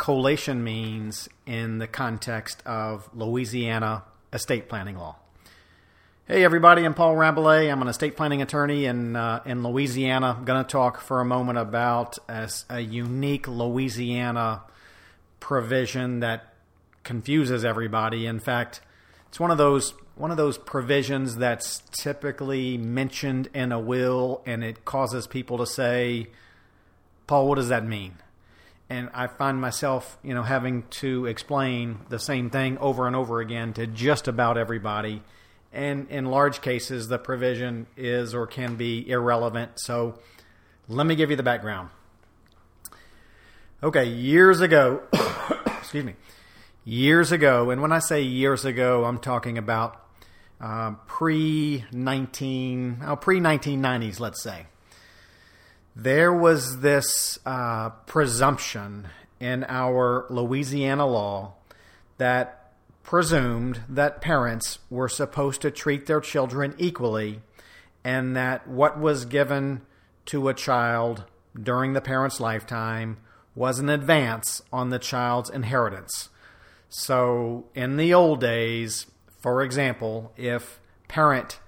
collation means in the context of Louisiana estate planning law. Hey, everybody, I'm Paul Rabalais. I'm an estate planning attorney in, uh, in Louisiana. I'm going to talk for a moment about a, a unique Louisiana provision that confuses everybody. In fact, it's one of those one of those provisions that's typically mentioned in a will and it causes people to say, Paul, what does that mean? And I find myself, you know, having to explain the same thing over and over again to just about everybody. And in large cases, the provision is or can be irrelevant. So let me give you the background. Okay, years ago, excuse me, years ago, and when I say years ago, I'm talking about uh, pre 19, oh, pre 1990s, let's say there was this uh, presumption in our Louisiana law that presumed that parents were supposed to treat their children equally and that what was given to a child during the parent's lifetime was an advance on the child's inheritance. So, in the old days, for example, if parent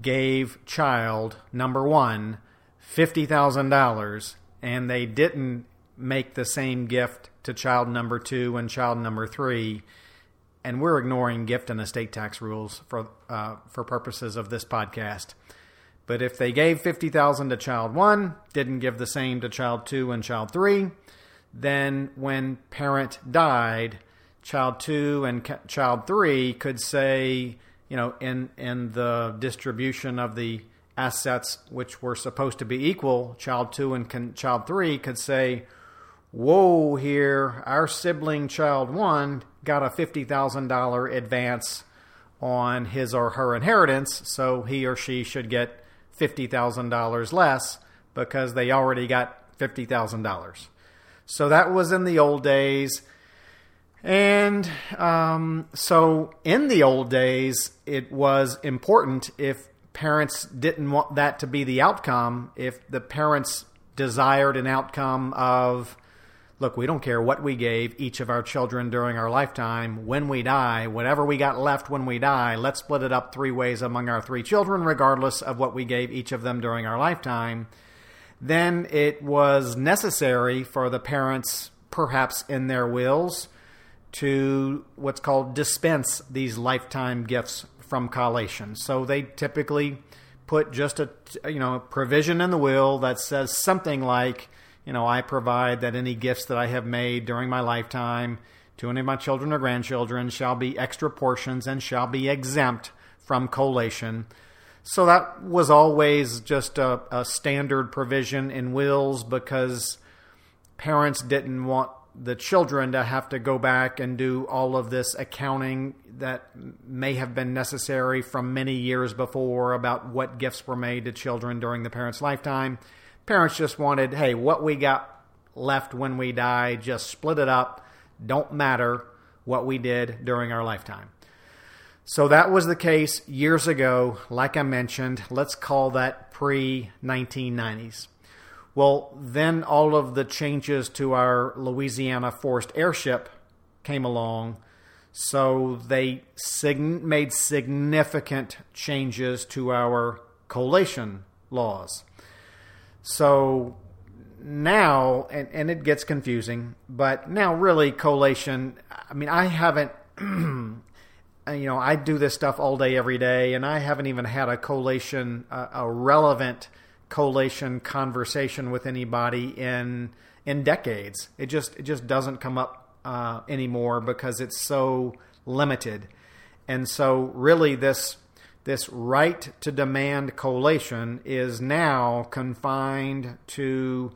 gave child number one $50,000 and they didn't make the same gift to child number two and child number three, and we're ignoring gift and estate tax rules for uh, for purposes of this podcast. But if they gave fifty thousand to child one, didn't give the same to child two and child three, then when parent died, child two and ca- child three could say, you know, in in the distribution of the assets which were supposed to be equal, child two and con- child three could say, Whoa, here, our sibling child one got a $50,000 advance on his or her inheritance, so he or she should get $50,000 less because they already got $50,000. So that was in the old days. And um, so in the old days, it was important if parents didn't want that to be the outcome, if the parents desired an outcome of, look, we don't care what we gave each of our children during our lifetime, when we die, whatever we got left when we die, let's split it up three ways among our three children, regardless of what we gave each of them during our lifetime, then it was necessary for the parents, perhaps in their wills, to what's called dispense these lifetime gifts from collation. So they typically put just a you know provision in the will that says something like, you know, I provide that any gifts that I have made during my lifetime to any of my children or grandchildren shall be extra portions and shall be exempt from collation. So that was always just a, a standard provision in wills because parents didn't want the children to have to go back and do all of this accounting that may have been necessary from many years before about what gifts were made to children during the parent's lifetime. Parents just wanted, hey, what we got left when we die, just split it up. Don't matter what we did during our lifetime. So that was the case years ago. Like I mentioned, let's call that pre 1990s. Well, then all of the changes to our Louisiana forced heirship came along. So they sig- made significant changes to our collation laws. So now, and, and it gets confusing, but now really collation, I mean, I haven't, you know, I do this stuff all day, every day, and I haven't even had a collation, a relevant collation conversation with anybody in in decades. It just it just doesn't come up uh, anymore because it's so limited. And so really this this right to demand collation is now confined to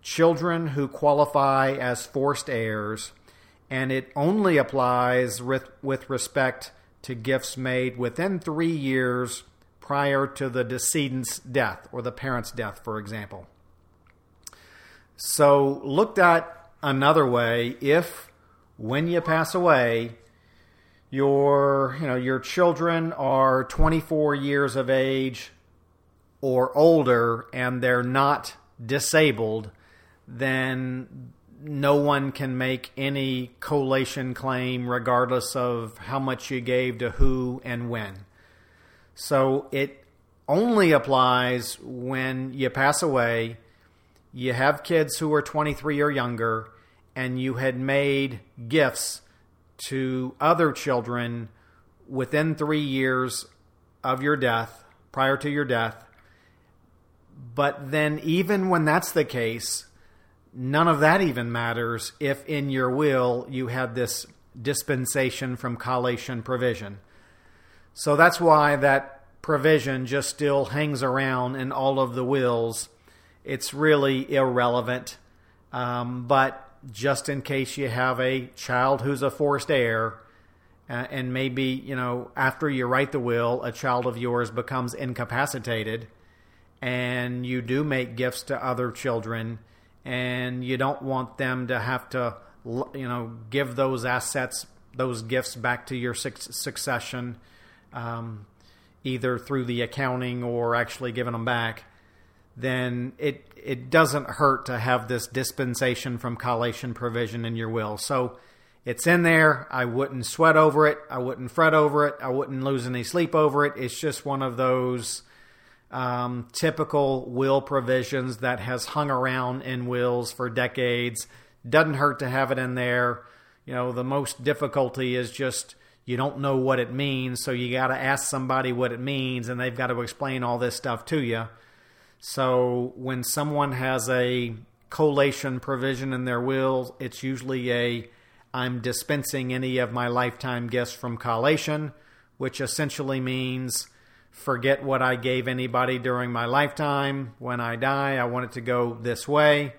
children who qualify as forced heirs and it only applies with, with respect to gifts made within three years prior to the decedent's death or the parent's death, for example. So, looked at another way, if when you pass away, your you know your children are 24 years of age or older and they're not disabled, then no one can make any collation claim regardless of how much you gave to who and when. So it only applies when you pass away, you have kids who are 23 or younger, and you had made gifts to other children within three years of your death, prior to your death. But then, even when that's the case, none of that even matters if in your will you had this dispensation from collation provision. So that's why that provision just still hangs around in all of the wills. It's really irrelevant. Um, but just in case you have a child who's a forced heir, uh, and maybe, you know, after you write the will, a child of yours becomes incapacitated, and you do make gifts to other children, and you don't want them to have to, you know, give those assets, those gifts back to your succession, um, either through the accounting or actually giving them back then it it doesn't hurt to have this dispensation from collation provision in your will. So it's in there. I wouldn't sweat over it. I wouldn't fret over it. I wouldn't lose any sleep over it. It's just one of those um, typical will provisions that has hung around in wills for decades. Doesn't hurt to have it in there. You know, the most difficulty is just you don't know what it means, so you got to ask somebody what it means, and they've got to explain all this stuff to you. So when someone has a collation provision in their will, it's usually a I'm dispensing any of my lifetime gifts from collation, which essentially means forget what I gave anybody during my lifetime. When I die, I want it to go this way.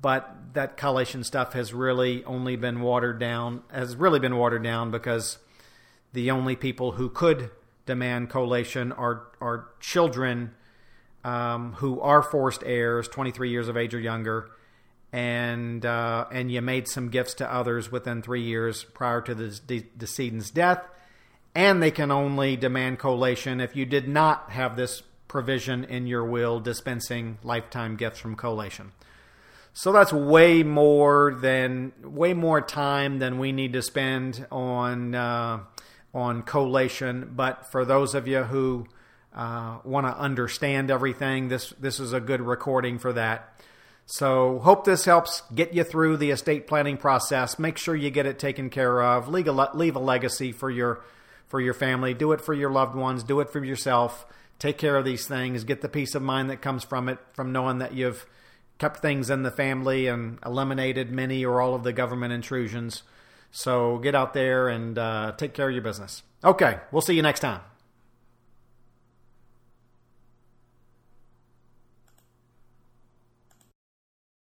But that collation stuff has really only been watered down, has really been watered down because the only people who could demand collation are, are children um, who are forced heirs, 23 years of age or younger, and uh, and you made some gifts to others within three years prior to the de- decedent's death, and they can only demand collation if you did not have this provision in your will dispensing lifetime gifts from collation. So that's way more than way more time than we need to spend on uh, on collation. But for those of you who uh, want to understand everything, this this is a good recording for that. So hope this helps get you through the estate planning process. Make sure you get it taken care of. Leave a, leave a legacy for your for your family. Do it for your loved ones. Do it for yourself. Take care of these things. Get the peace of mind that comes from it, from knowing that you've kept things in the family and eliminated many or all of the government intrusions. So get out there and uh, take care of your business. Okay, we'll see you next time.